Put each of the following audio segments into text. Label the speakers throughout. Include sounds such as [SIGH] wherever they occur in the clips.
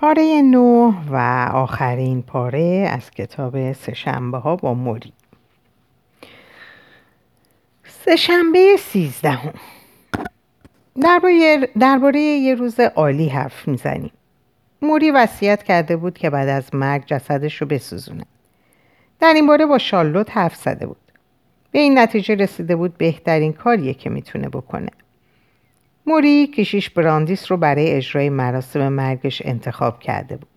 Speaker 1: پاره نو و آخرین پاره از کتاب سهشنبه ها با موری. سهشنبه سیزدهم. درباره درباره یه روز عالی حرف می‌زنیم. موری وصیت کرده بود که بعد از مرگ جسدش رو بسوزونه. در این باره با شارلوت حرف زده بود. به این نتیجه رسیده بود بهترین کاریه که می‌تونه بکنه. موری کشیش براندیس رو برای اجرای مراسم مرگش انتخاب کرده بود.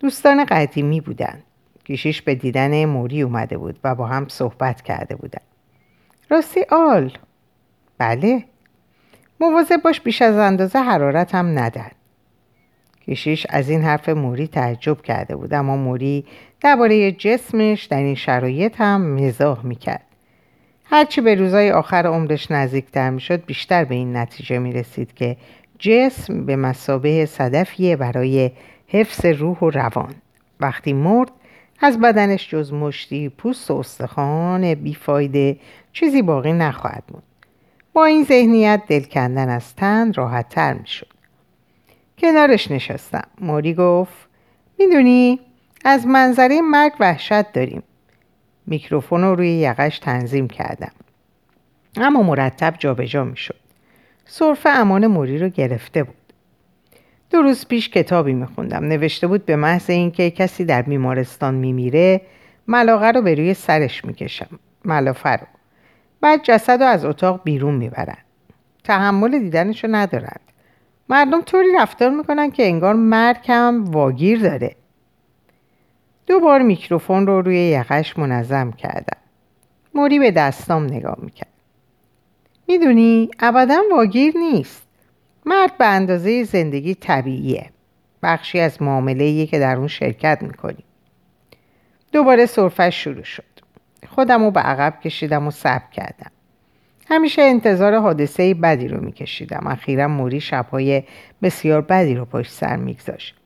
Speaker 1: دوستان قدیمی بودن. کشیش به دیدن موری اومده بود و با هم صحبت کرده بودن. راستی آل؟ بله. مواظب باش بیش از اندازه حرارت هم ندن. کشیش از این حرف موری تعجب کرده بود اما موری درباره جسمش در این شرایط هم مزاح می‌کرد. هرچی به روزای آخر عمرش نزدیکتر می‌شد بیشتر به این نتیجه می رسید که جسم به مسابه صدفیه برای حفظ روح و روان. وقتی مرد از بدنش جز مشتی پوست و استخوان بیفایده چیزی باقی نخواهد موند با این ذهنیت دل کندن از تن راحت تر می شد. کنارش نشستم. موری گفت می‌دونی از منظره مرگ وحشت داریم. میکروفون رو روی یقش تنظیم کردم. اما مرتب جابجا می‌شد. صرف امان موری رو گرفته بود. دو روز پیش کتابی میخوندم. نوشته بود به محض اینکه کسی در بیمارستان میمیره ملاقه رو به روی سرش می‌کشم. ملافه رو. بعد جسد رو از اتاق بیرون می‌برن. تحمل دیدنشو ندارند. مردم طوری رفتار می‌کنن که انگار مرگ هم واگیر داره. دو بار میکروفون رو روی یقش منظم کردم. موری به دستام نگاه می‌کرد. می‌دونی ابدا واگیر نیست. مرد به اندازه زندگی طبیعیه. بخشی از معامله که در اون شرکت می‌کنیم دوباره صرفش شروع شد. خودم رو به عقب کشیدم و صبر کردم. همیشه انتظار حادثه بدی رو میکشیدم. اخیرا موری شبهای بسیار بدی رو پشت سر میگذاشت.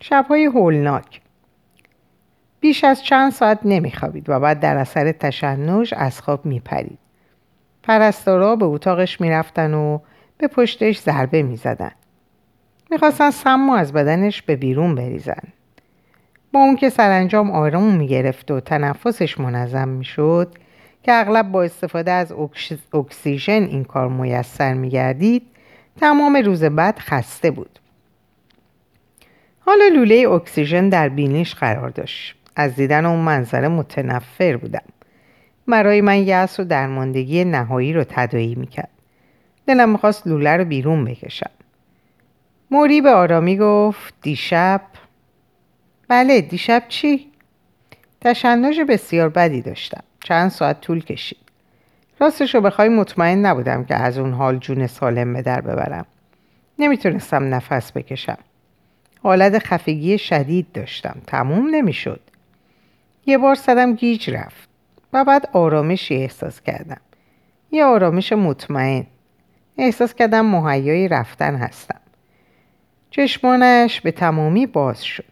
Speaker 1: شبهای هولناک. بیش از چند ساعت نمیخوابید و بعد در اثر تشنج از خواب میپرید. پرستارا به اتاقش می‌رفتن و به پشتش ضربه می‌زدن. می‌خواستن سم و از بدنش به بیرون بریزن. با اون که سرانجام آرام می‌گرفت و تنفسش منظم می‌شد که اغلب با استفاده از اکسیژن این کار میسر میگردید تمام روز بعد خسته بود. حالا لوله اکسیژن در بینیش قرار داشت. از دیدن اون منظره متنفر بودم. برای من یأس و درماندگی نهایی رو تدایی می‌کرد. دلم می‌خواست لوله رو بیرون بکشم. موری به آرامی گفت دیشب؟ بله دیشب چی؟ تشنج بسیار بدی داشتم. چند ساعت طول کشید. راستش رو بخوای مطمئن نبودم که از اون حال جون سالم به در ببرم. نمی‌تونستم نفس بکشم. حالت خفگی شدید داشتم. تموم نمی‌شد. یه بار سرم گیج رفت و بعد آرامشی احساس کردم. یه آرامش مطمئن. احساس کردم مهیای رفتن هستم. چشمانش به تمامی باز شد.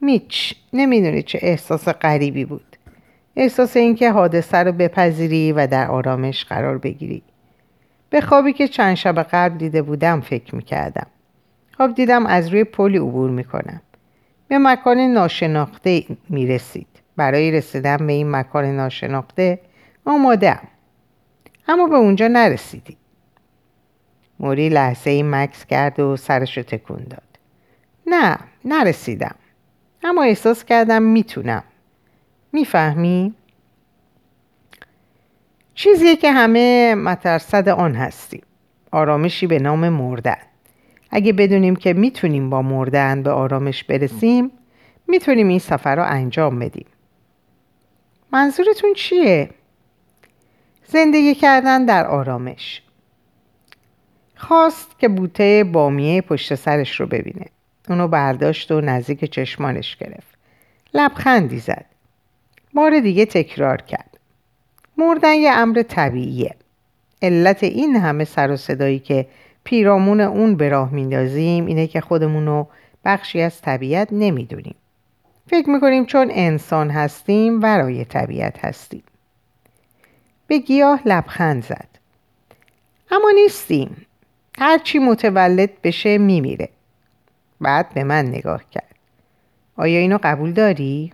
Speaker 1: میچ نمی‌دونی چه احساس غریبی بود. احساس اینکه حادثه رو بپذیری و در آرامش قرار بگیری. به خوابی که چند شب قبل دیده بودم فکر می‌کردم. خواب دیدم از روی پلی عبور می‌کنم. به مکان ناشناخته می‌رسید. برای رسیدن به این مکان ناشناخته آمادم اما به اونجا نرسیدی. موری لحظه ای مکس کرد و سرش رو تکون داد. نه نرسیدم. اما احساس کردم می‌تونم. می‌فهمی؟ چیزی که همه مترصد آن هستیم. آرامشی به نام مردن. اگه بدونیم که می‌تونیم با مردن به آرامش برسیم می‌تونیم این سفر رو انجام بدیم. منظورتون چیه؟ زندگی کردن در آرامش. خواست که بوته بامیه پشت سرش رو ببینه. اونو برداشت و نزدیک چشمانش گرفت. لبخندی زد. بار دیگه تکرار کرد. مردن یه امر طبیعیه. علت این همه سر و صدایی که پیرامون اون به راه میندازیم. اینه که خودمونو بخشی از طبیعت نمی‌دونیم. فکر می‌کنیم چون انسان هستیم ورای طبیعت هستیم. به گیاه لبخند زد. اما نیستیم. هرچی متولد بشه میمیره. بعد به من نگاه کرد. آیا اینو قبول داری؟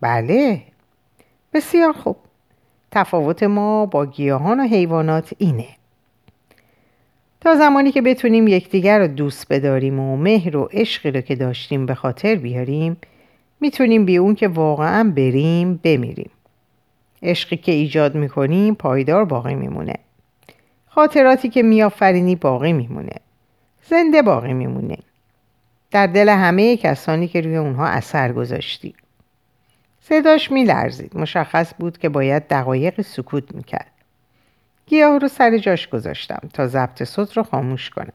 Speaker 1: بله. بسیار خوب. تفاوت ما با گیاهان و حیوانات اینه. تا زمانی که بتونیم یکدیگر رو دوست بداریم و مهر و عشقی رو که داشتیم به خاطر بیاریم می‌تونیم بی اون که واقعا بریم بمیریم. عشقی که ایجاد می‌کنیم پایدار باقی میمونه. خاطراتی که میآفرینی باقی میمونه. زنده باقی میمونه. در دل همه کسانی که روی اونها اثر گذاشتی صداش میلرزید. مشخص بود که باید دقایق سکوت می‌کرد. گیاه رو سر جاش گذاشتم تا ضبط صوت رو خاموش کنم.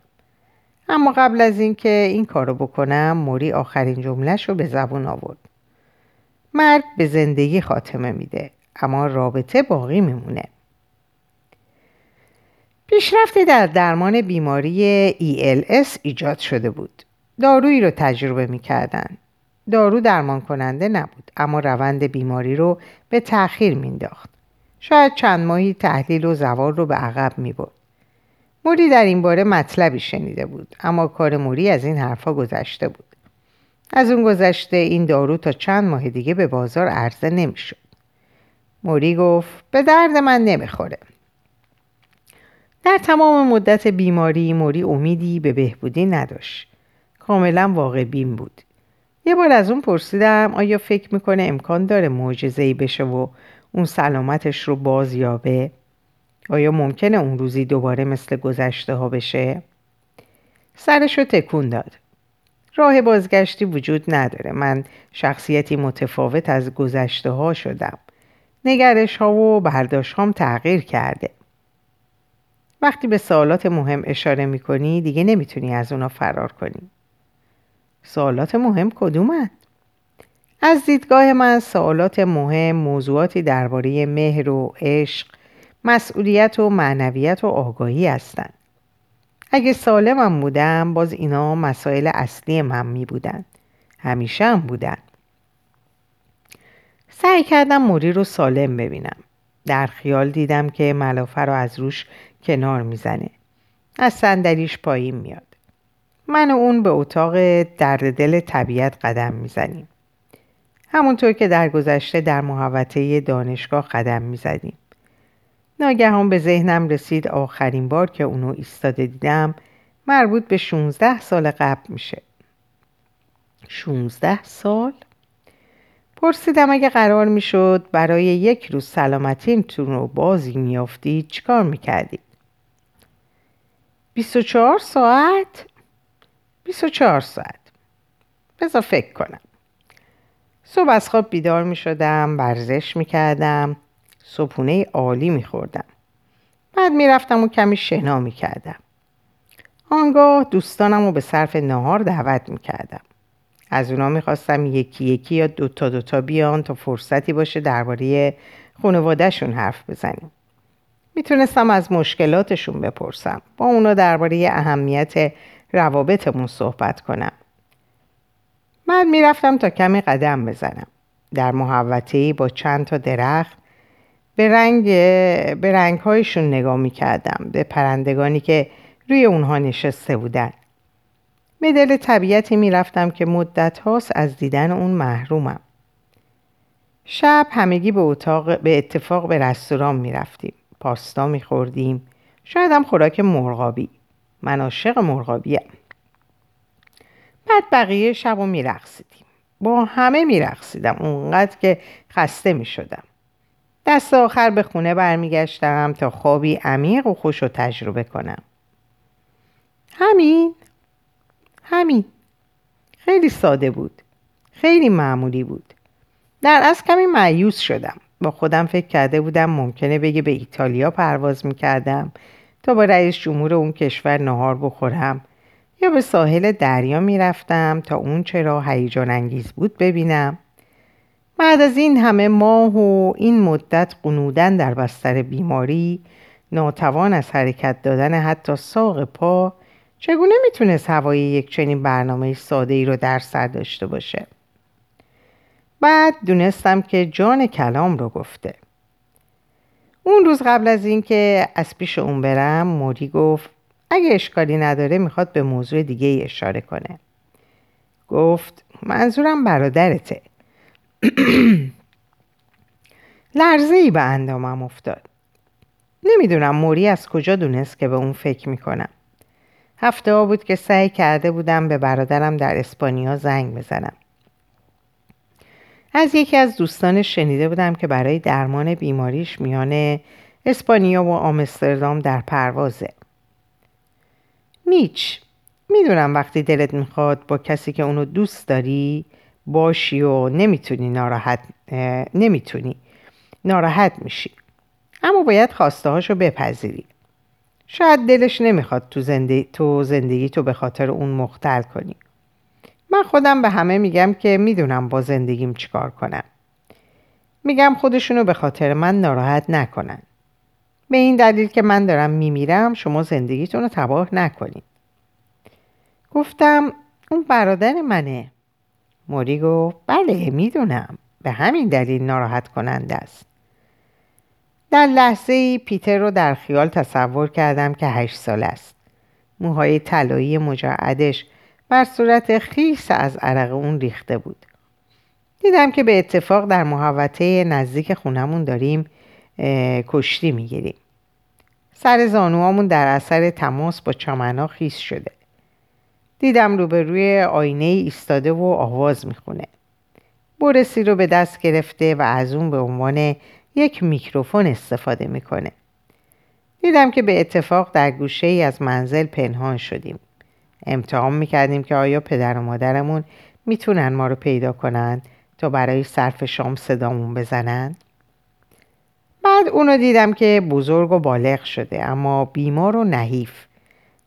Speaker 1: اما قبل از اینکه این کارو بکنم موری آخرین جملهش رو به زبون آورد. مرگ به زندگی خاتمه میده اما رابطه باقی میمونه. پیشرفتی در درمان بیماری ELS ایجاد شده بود. دارویی رو تجربه می‌کردن. دارو درمان کننده نبود اما روند بیماری رو به تأخیر مینداخت شاید چند ماهی تحلیل و زوار رو به عقب می برد. موری در این باره مطلبی شنیده بود اما کار موری از این حرفها گذشته بود. از اون گذشته این دارو تا چند ماه دیگه به بازار عرضه نمی‌شد. موری گفت به درد من نمی‌خوره. در تمام مدت بیماری موری امیدی به بهبودی نداشت. کاملا واقع بین بود. یه بار از اون پرسیدم آیا فکر می‌کنه امکان داره معجزه‌ای بشه و اون سلامتش رو بازیابه؟ آیا ممکنه اون روزی دوباره مثل گذشته ها بشه؟ سرش رو تکون داد. راه بازگشتی وجود نداره. من شخصیتی متفاوت از گذشته ها شدم. نگرش ها و برداشت هام تغییر کرده. وقتی به سوالات مهم اشاره می‌کنی دیگه نمی‌تونی از اونا فرار کنی. سوالات مهم کدومند؟ از دیدگاه من سوالات مهم موضوعاتی درباره مهر و عشق مسئولیت و معنویت و آگاهی هستند. اگه سالمم بودم باز اینا مسائل اصلی من می بودن. همیشه هم بودن سعی کردم موری رو سالم ببینم. در خیال دیدم که ملافه رو از روش کنار می‌زنه. از صندلیش پایین میاد. من و اون به اتاق درد دل طبیعت قدم می‌زنیم. همونطور که در گذشته در محوطه دانشگاه قدم می‌زدیم ناگهان به ذهنم رسید آخرین بار که اونو ایستاده دیدم مربوط به 16 سال قبل میشه 16 سال؟ پرسیدم اگه قرار می‌شد برای یک روز سلامتیمتون رو بازی میافتید چیکار می‌کردید؟ 24 ساعت؟ 24 ساعت بذار فکر کنم صبح از خواب بیدار می شدم ورزش می کردم صبحونه عالی می خوردم بعد می رفتم و کمی شنا می کردم آنگاه دوستانم رو به صرف نهار دعوت می کردم از اونا می خواستم یکی یکی یا دوتا دوتا بیان تا فرصتی باشه درباره خانوادهشون حرف بزنیم. می‌تونستم از مشکلاتشون بپرسم. با اونا درباره اهمیت روابطمون صحبت کنم. من می‌رفتم تا کمی قدم بزنم. در محوطه با چند تا درخت به رنگ به رنگهایشون نگاه می‌کردم به پرندگانی که روی اونها نشسته بودن. به دل طبیعتی می‌رفتم که مدت هاست از دیدن اون محرومم. شب همگی به اتاق به اتفاق به رستوران می‌رفتیم. پاستا میخوردیم. شاید هم خوراک مرغابی. من عاشق مرغابیم. بعد بقیه شب رو میرقصیدیم. با همه میرقصیدم. اونقدر که خسته می‌شدم. دست آخر به خونه برمیگشتم تا خوابی عمیق و خوش رو تجربه کنم. همین. همین. خیلی ساده بود. خیلی معمولی بود. در از کمی معیوس شدم. با خودم فکر کرده بودم ممکنه بگه به ایتالیا پرواز می‌کردم تا با رئیس جمهور اون کشور نهار بخورم. یا به ساحل دریا می‌رفتم تا اون چرا هیجان انگیز بود ببینم. بعد از این همه ماه و این مدت قنودن در بستر بیماری ناتوان از حرکت دادن حتی ساق پا چگونه می‌تونست هوای یک چنین برنامه ساده ای رو در سر داشته باشه؟ بعد دونستم که جان کلام رو گفته. اون روز قبل از اینکه از پیش اون برم موری گفت اگه اشکالی نداره می‌خواد به موضوع دیگه ای اشاره کنه. گفت منظورم برادرته. [CLEARS THROAT] لرزه ای به اندامم افتاد. نمی‌دونم موری از کجا دونست که به اون فکر می‌کنم. هفته ها بود که سعی کرده بودم به برادرم در اسپانیا زنگ بزنم. از یکی از دوستان شنیده بودم که برای درمان بیماریش میان اسپانیا و آمستردام در پروازه. میچ. می‌دونم وقتی دلت می‌خواد با کسی که اونو دوست داری باشی و نمی‌تونی ناراحت نمی‌تونی. ناراحت میشی. اما باید خواسته هاشو بپذیری. شاید دلش نمی‌خواد تو, زندگی تو زندگی تو به خاطر اون مختل کنی. من خودم به همه میگم که می‌دونم با زندگیم چیکار کنم. میگم خودشونو به خاطر من ناراحت نکنن. به این دلیل که من دارم میمیرم شما زندگیتون رو تباه نکنید. گفتم اون برادر منه. موری گفت بله می‌دونم. به همین دلیل ناراحت کننده است. در لحظه ای پیتر رو در خیال تصور کردم که هشت سال است. موهای طلایی مجعدش بر صورت خیس از عرق اون ریخته بود. دیدم که به اتفاق در محوطه نزدیک خونمون داریم کشتی می‌گیریم. سر زانوامون در اثر تماس با چمنا خیس شده. دیدم روبروی آینه ایستاده و آواز می‌خونه. بورسی رو به دست گرفته و از اون به عنوان یک میکروفون استفاده می‌کنه. دیدم که به اتفاق در گوشه ای از منزل پنهان شدیم. امتحان می‌کردیم که آیا پدر و مادرمون می‌تونن ما رو پیدا کنند تا برای صرف شام صدامون بزنن؟ بعد اونو دیدم که بزرگ و بالغ شده اما بیمار و نحیف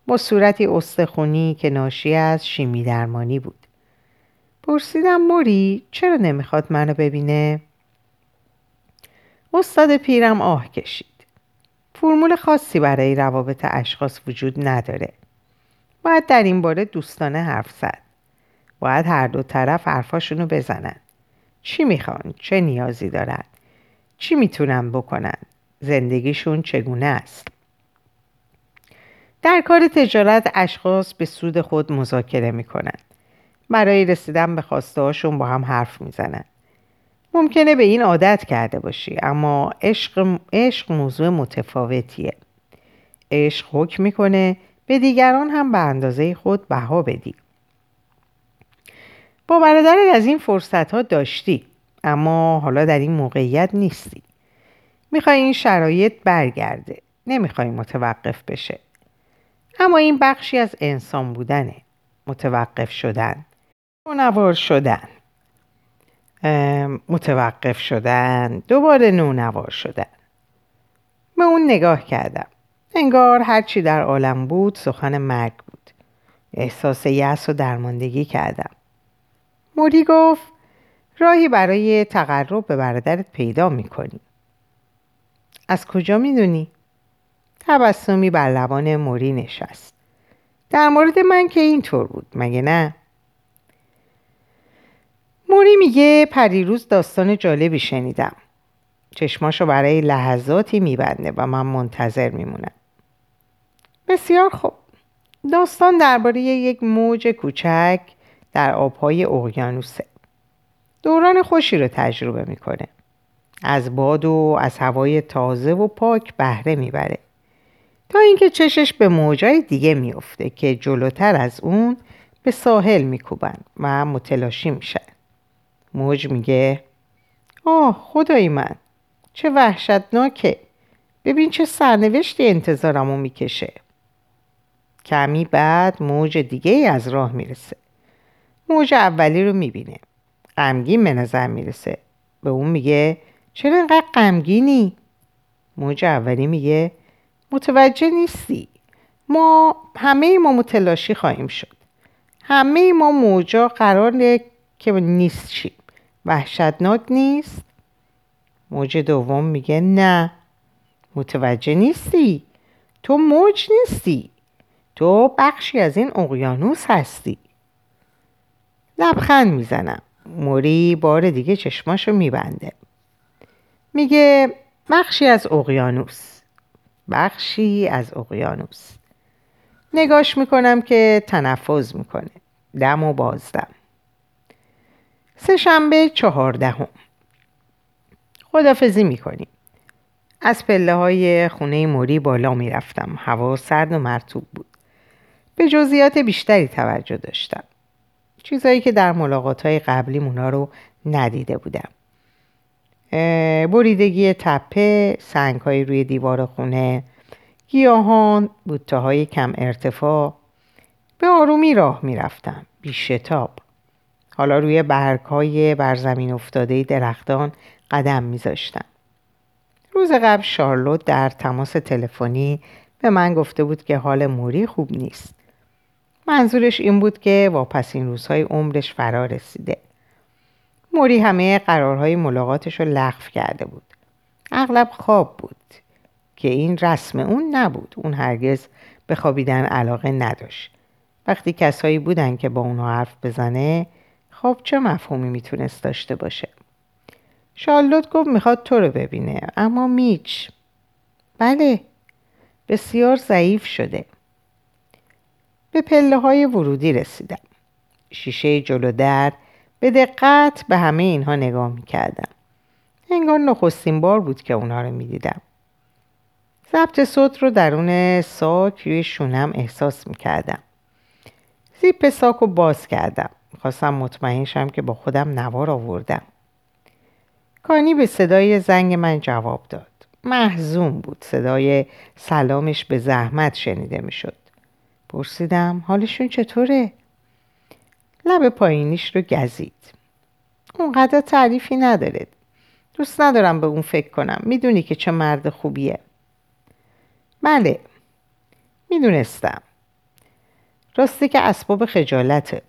Speaker 1: با صورتی استخونی که ناشی از شیمی درمانی بود پرسیدم موری چرا نمی‌خواد منو ببینه؟ استاد پیرم آه کشید فرمول خاصی برای روابط اشخاص وجود نداره باید در این باره دوستانه حرف زد باید هر دو طرف حرفاشونو بزنن چی می‌خوان؟ چه نیازی دارن؟ چی می‌تونن بکنن؟ زندگیشون چگونه است؟ در کار تجارت اشخاص به سود خود مذاکره می‌کنن. برای رسیدن به خواسته هاشون با هم حرف می‌زنن. ممکنه به این عادت کرده باشی اما عشق, عشق موضوع متفاوتیه. عشق حکم می‌کنه به دیگران هم به اندازه خود بها بدی. با برادرت از این فرصت ها داشتی. اما حالا در این موقعیت نیستی. می‌خوای این شرایط برگرده. نمی‌خوای متوقف بشه. اما این بخشی از انسان بودنه. متوقف شدن. نونوار شدن. متوقف شدن. دوباره نونوار شدن. به اون نگاه کردم. انگار هرچی در عالم بود سخن مرگ بود. احساس یأس و درماندگی کردم. موری گفت راهی برای تقرب به برادرت پیدا می‌کنی. از کجا می‌دونی؟ تبسمی بر لبان موری نشست. در مورد من که اینطور بود مگه نه؟ موری میگه پریروز داستان جالبی شنیدم. چشماشو برای لحظاتی میبنده و من منتظر میمونم. بسیار خوب. داستان درباره یک موج کوچک در آبهای اقیانوسه. دوران خوشی رو تجربه می‌کنه. از باد و از هوای تازه و پاک بهره می‌بره. تا اینکه چشش به موجای دیگه میفته که جلوتر از اون به ساحل میکوبن و متلاشی میشن. موج میگه آه خدای من چه وحشتناکه. ببین چه سرنوشتی انتظارمو می‌کشه. کمی بعد موج دیگه از راه می‌رسه. موج اولی رو می‌بینه. غمگین به نظر می‌رسه. به اون میگه چرا اینقدر غمگینی؟ موج اولی میگه متوجه نیستی. ما همه ما متلاشی خواهیم شد. همه ما موجا قراره که نیست شیم. وحشتناک نیست. موج دوم میگه نه. متوجه نیستی. تو موج نیستی. تو بخشی از این اقیانوس هستی. لبخند می‌زنم. موری بار دیگه چشماشو میبنده. میگه بخشی از اقیانوس. بخشی از اقیانوس. نگاش می‌کنم که تنفذ می‌کنه. دم و بازدم. سهشنبه چهاردهم. خدافزی می‌کنیم. از پله های خونه موری بالا می‌رفتم. هوا سرد و مرتوب بود. به جزئیات بیشتری توجه داشتم. چیزایی که در ملاقات های قبلی مونا رو ندیده بودم. بریدگی تپه سنگ های روی دیوار خونه گیاهان بوته های کم ارتفاع به آرومی راه می‌رفتم بی شتاب. حالا روی برگ های بر زمین افتاده درختان قدم میذاشتم. روز قبل شارلوت در تماس تلفنی به من گفته بود که حال موری خوب نیست. منظورش این بود که واپسین روزهای عمرش فرا رسیده. موری همه قرارهای ملاقاتش رو لغو کرده بود. اغلب خواب بود که این رسم اون نبود. اون هرگز به خوابیدن علاقه نداشت. وقتی کسایی بودن که با اونها حرف بزنه خواب چه مفهومی می‌تونست داشته باشه؟ شارلوت گفت می‌خواد تو رو ببینه اما میچ. بله بسیار ضعیف شده. به پله های ورودی رسیدم. شیشه جلو در به دقت به همه اینها نگاه می‌کردم. انگار نخستین بار بود که اونها رو می‌دیدم. ضبط صوت رو درون ساک روی شونم احساس می‌کردم. زیپ ساک رو باز کردم. خواستم مطمئن شم که با خودم نوار آوردم. کانی به صدای زنگ من جواب داد. محزون بود. صدای سلامش به زحمت شنیده می‌شد. پرسیدم حالشون چطوره؟ لب پایینیش رو گزید. اونقدر تعریفی نداره. دوست ندارم به اون فکر کنم. می‌دونی که چه مرد خوبیه. بله. می‌دونستم. راستی که اسباب خجالته.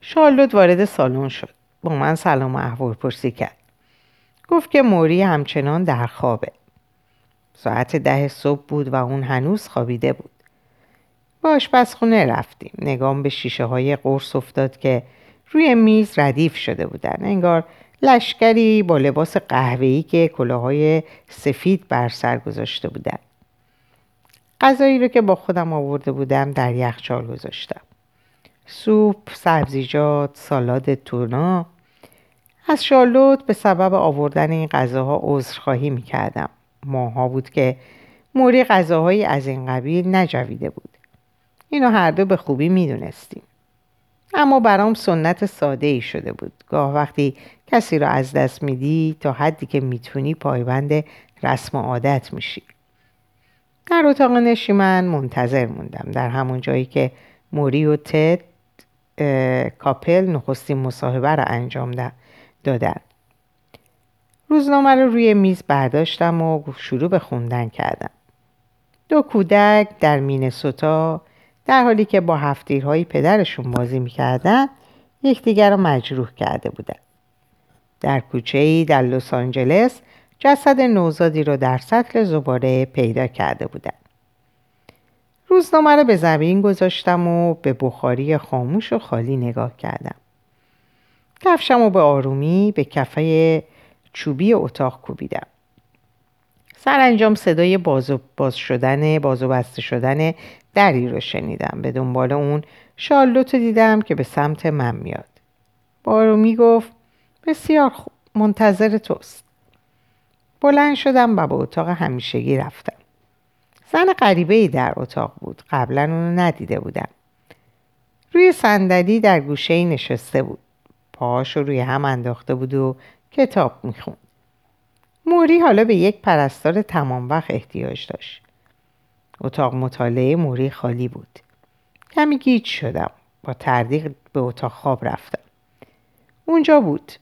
Speaker 1: شارلوت وارد سالن شد. با من سلام و احوال پرسی کرد. گفت که موری همچنان در خوابه. ساعت ده صبح بود و اون هنوز خوابیده بود. به آشپزخونه رفتیم. نگام به شیشه های قرص افتاد که روی میز ردیف شده بودن. انگار لشکری با لباس قهوه‌ای که کلاهای سفید بر سر گذاشته بودن. غذایی رو که با خودم آورده بودم در یخچال گذاشتم. سوپ، سبزیجات، سالاد تونا از شارلوت به سبب آوردن این غذاها عذرخواهی می‌کردم. ماها بود که موری غذاهایی از این قبیل نجویده بود. اینو هر دو به خوبی می‌دونستیم. اما برام سنت ساده ای شده بود. گاه وقتی کسی را از دست میدی تا حدی که می‌تونی پایبند رسم و عادت میشی. در اتاق نشیمن منتظر موندم. در همون جایی که موری و تد کاپل نخستین مصاحبه را انجام دادن. روزنامه رو روی میز برداشتم و شروع به خوندن کردم. دو کودک در مینسوتا در حالی که با هفتیرهای پدرشون بازی می‌کردن یکدیگر را مجروح کرده بودند در کوچه ای در لس آنجلس جسد نوزادی را در سطل زباره پیدا کرده بودند روزنامه رو به زمین گذاشتم و به بخاری خاموش و خالی نگاه کردم. کفشم و به آرومی به کفه چوبی اتاق کوبیدم. سرانجام صدای باز, باز شدن باز و بسته شدن دری رو شنیدم به دنبال اون. شارلوت دیدم که به سمت من میاد. بارومی گفت بسیار خوب منتظر توست. بلند شدم و به اتاق همیشگی رفتم. زن غریبه ای در اتاق بود. قبلا اونو ندیده بودم. روی صندلی در گوشه ای نشسته بود. پاهاشو روی هم انداخته بود و کتاب می‌خوند. موری حالا به یک پرستار تمام وقت احتیاج داشت. اتاق مطالعه موری خالی بود. کمی گیج شدم. با تردیق به اتاق خواب رفتم. اونجا بود.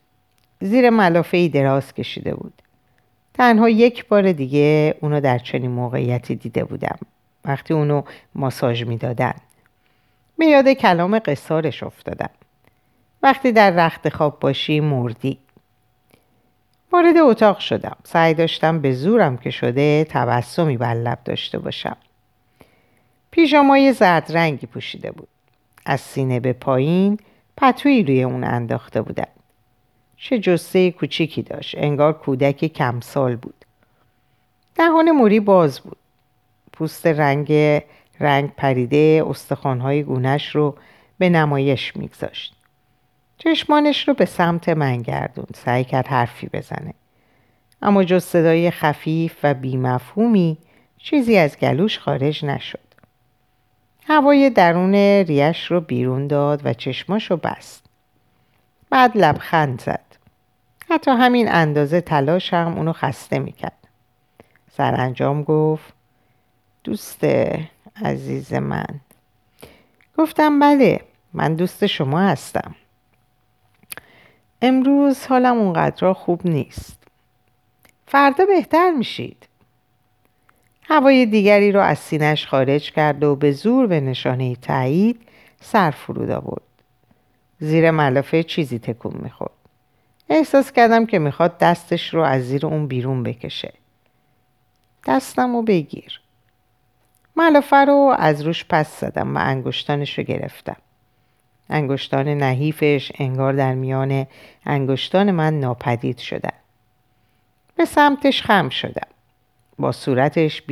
Speaker 1: زیر ملافه دراز کشیده بود. تنها یک بار دیگه اونو در چنین موقعیتی دیده بودم. وقتی اونو ماساژ می‌دادن. به یاد کلام قصارش افتادم. وقتی در رخت خواب باشی مردی. وارد اتاق شدم. سعی داشتم به زورم که شده تبسمی بر لب داشته باشم. پیژامای زرد رنگی پوشیده بود. از سینه به پایین پتویی روی اون انداخته بودن. چه جسته کوچیکی داشت. انگار کودک کمسال بود. دهان موری باز بود. پوست رنگ رنگ پریده استخوانهای گونش رو به نمایش میگذاشت. چشمانش رو به سمت من گردون سعی کرد حرفی بزنه. اما جز صدای خفیف و بیمفهومی چیزی از گلوش خارج نشد. هوای درون ریش رو بیرون داد و چشماش رو بست. بعد لبخند زد. حتی همین اندازه تلاش هم اونو خسته می‌کرد. سرانجام گفت دوست عزیز من. گفتم بله من دوست شما هستم. امروز حالم اونقدر خوب نیست. فردا بهتر میشید. هوای دیگری رو از سینش خارج کرد و به زور به نشانه تایید سر فرود آورد. زیر ملافه چیزی تکون می‌خورد. احساس کردم که می‌خواد دستش رو از زیر اون بیرون بکشه. دستم رو بگیر. ملافه رو از روش پس زدم و انگشتانش رو گرفتم. انگشتان نحیفش انگار در میان انگشتان من ناپدید شدن. به سمتش خم شدم. با صورتش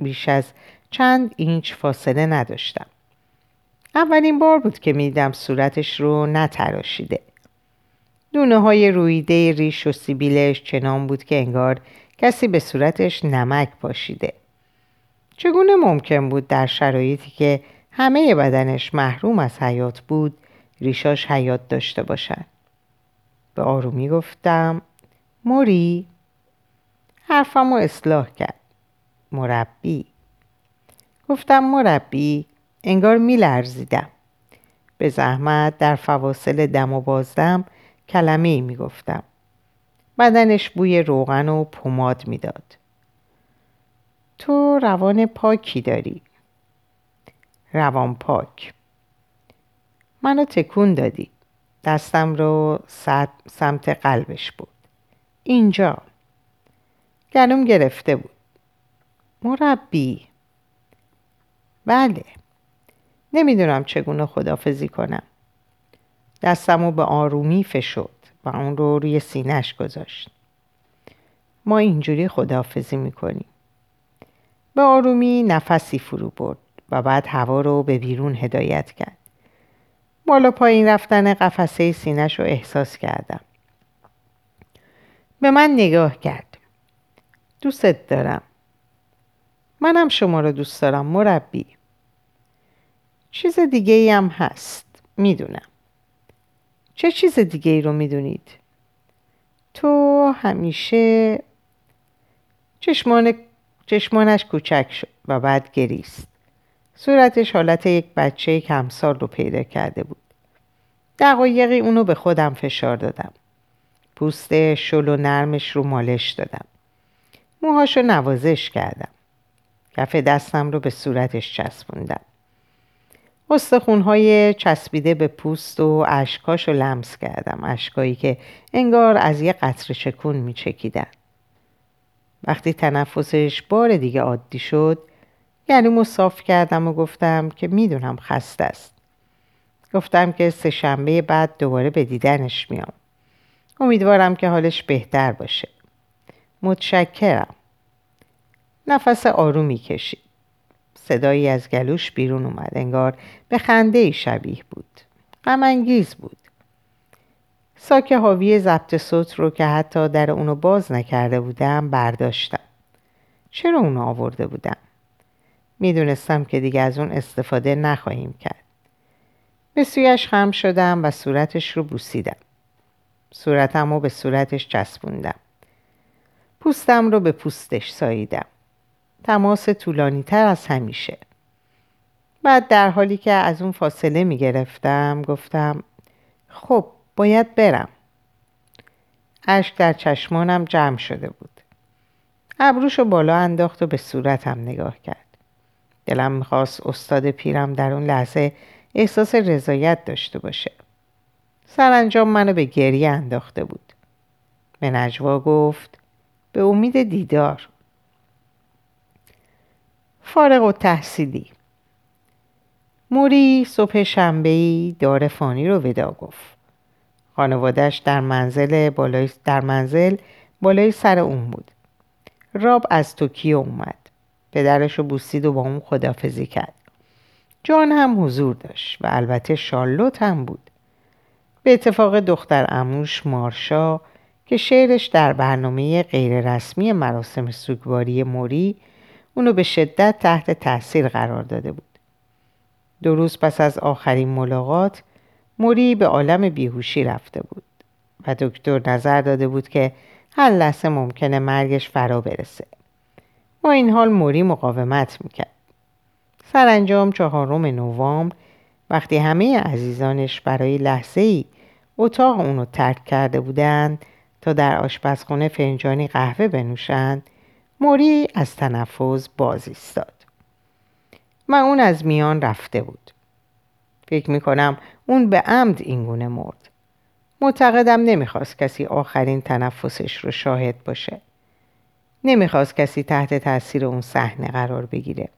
Speaker 1: بیش از چند اینچ فاصله نداشتم. اولین بار بود که میدم صورتش رو نتراشیده. دونه های رویده ریش و سیبیلش چنان بود که انگار کسی به صورتش نمک پاشیده. چگونه ممکن بود در شرایطی که همه بدنش محروم از حیات بود ریشاش حیات داشته باشد به آرومی گفتم موری؟ حرفم رو اصلاح کرد. مربی. گفتم مربی انگار میلرزیدم. به زحمت در فواصل دم و بازدم کلمه ای می‌گفتم. بدنش بوی روغن و پماد می‌داد. تو روان پاکی داری. روان پاک. منو تکون دادی. دستم رو سمت قلبش بود اینجا. گلوم گرفته بود. مربی. بله. نمی‌دونم چگونه خدافزی کنم. دستم رو به آرومی فشد و اون رو روی سینهش گذاشت. ما اینجوری خدافزی می‌کنیم. به آرومی نفسی فرو برد و بعد هوا رو به بیرون هدایت کرد. بالا پایین رفتن قفسه سینهش رو احساس کردم. به من نگاه کرد. دوستت دارم. منم شما رو دوست دارم مربی. چیز دیگه ای هم هست می‌دونم. چه چیز دیگه ای رو می‌دونید؟ تو همیشه چشمان چشمانش کوچک شد و بعد گریست. صورتش حالت یک بچه کمسال رو پیدا کرده بود. دقایقی اونو به خودم فشار دادم. پوست شل و نرمش رو مالش دادم. موهاشو نوازش کردم. کف دستم رو به صورتش چسبوندم. استخونهای چسبیده به پوست و اشکاش رو لمس کردم. اشکایی که انگار از یه قطر چکون می چکیدن. وقتی تنفسش بار دیگه عادی شد گلومو صاف کردم و گفتم که می‌دونم خسته است. گفتم که سه شنبه بعد دوباره به دیدنش میام. امیدوارم که حالش بهتر باشه. متشکرم. نفس آرومی کشید صدایی از گلوش بیرون اومد. انگار به خنده شبیه بود. غمانگیز بود. ساک حاوی ضبط صوت رو که حتی در اونو باز نکرده بودم برداشتم. چرا اونو آورده بودم؟ می‌دونستم که دیگه از اون استفاده نخواهیم کرد. به سویش خم شدم و صورتش رو بوسیدم. صورتم رو به صورتش چسبوندم. پوستم رو به پوستش ساییدم. تماس طولانی تر از همیشه. بعد در حالی که از اون فاصله می گرفتم گفتم خب باید برم. اشک در چشمانم جمع شده بود. ابروشو بالا انداخت و به صورتم نگاه کرد. دلم می‌خواست استاد پیرم در اون لحظه احساس رضایت داشته باشه. سرانجام منو به گریه انداخته بود. به نجوا گفت به امید دیدار. فارغ و تحصیلی موری صبح شنبهی دار فانی رو ودا گفت. خانوادش در منزل بالای در منزل بالای سر اون بود. راب از توکیو اومد. پدرش رو بوسید و با اون خدافزی کرد. جان هم حضور داشت و البته شارلوت هم بود. به اتفاق دختر اموش مارشا که شعرش در برنامه غیررسمی مراسم سوگواری موری اونو به شدت تحت تاثیر قرار داده بود. دو روز پس از آخرین ملاقات موری به عالم بیهوشی رفته بود و دکتر نظر داده بود که هر لحظه ممکنه مرگش فرا برسه. با این حال موری مقاومت می‌کرد. سرانجام چهارم نوامبر وقتی همه عزیزانش برای لحظه ای اتاق اونو ترک کرده بودند تا در آشپزخانه فنجانی قهوه بنوشند موری از تنفس باز ایستاد. و اون از میان رفته بود. فکر می‌کنم اون به عمد اینگونه مرد. معتقدم نمی‌خواست کسی آخرین تنفسش رو شاهد باشه. نمی‌خواست کسی تحت تاثیر اون صحنه قرار بگیره.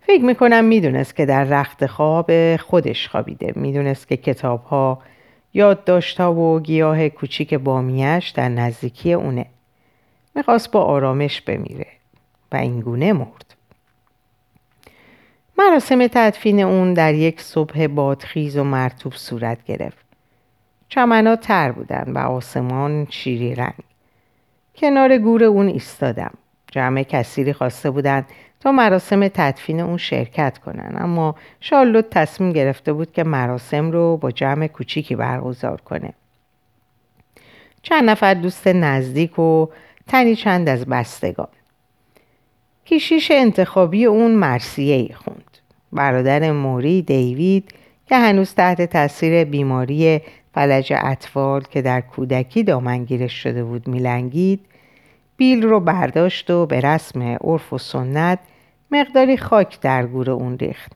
Speaker 1: فکر می‌کنم می‌دونست که در رخت خواب خودش خوابیده. می‌دونست که کتاب ها یادداشتها و گیاه کوچیک بامیش در نزدیکی اونه. می‌خواست با آرامش بمیره و اینگونه مرد. مراسم تدفین اون در یک صبح بادخیز و مرتوب صورت گرفت. چمنها تر بودن و آسمان شیری رنگ. کنار گور اون ایستادم. جمع کثیری خواسته بودند تا مراسم تدفین اون شرکت کنن اما شارلوت تصمیم گرفته بود که مراسم رو با جمع کوچیکی برگزار کنه. چند نفر دوست نزدیک و تنی چند از بستگان. کشیش انتخابی اون مرسیه ای خوند. برادر موری دیوید که هنوز تحت تاثیر بیماری فلج اطفال که در کودکی دامنگیرش شده بود میلنگید بیل رو برداشت و به رسم عرف و سنت مقداری خاک در گور اون ریخت.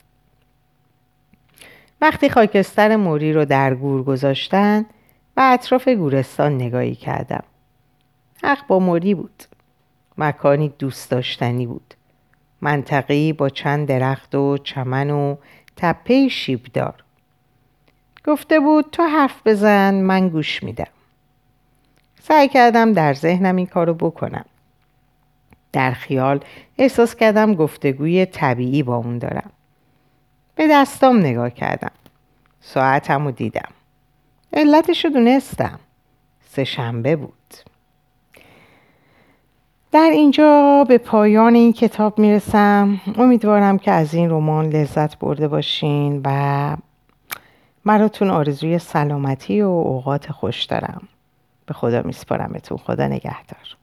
Speaker 1: وقتی خاکستر موری رو در گور گذاشتن و اطراف گورستان نگاهی کردم. حق با موری بود. مکانی دوست داشتنی بود. منطقی با چند درخت و چمن و تپه شیبدار. گفته بود تو حرف بزن من گوش میدم. سعی کردم در ذهنم این کارو بکنم. در خیال احساس کردم گفتگوی طبیعی با اون دارم. به دستام نگاه کردم. ساعتم رو دیدم. علتش رو دونستم. سه شنبه بود. در اینجا به پایان این کتاب می‌رسم. امیدوارم که از این رمان لذت برده باشین و مراتون آرزوی سلامتی و اوقات خوش دارم. به خدا میسپارمتون. خدا نگهدار.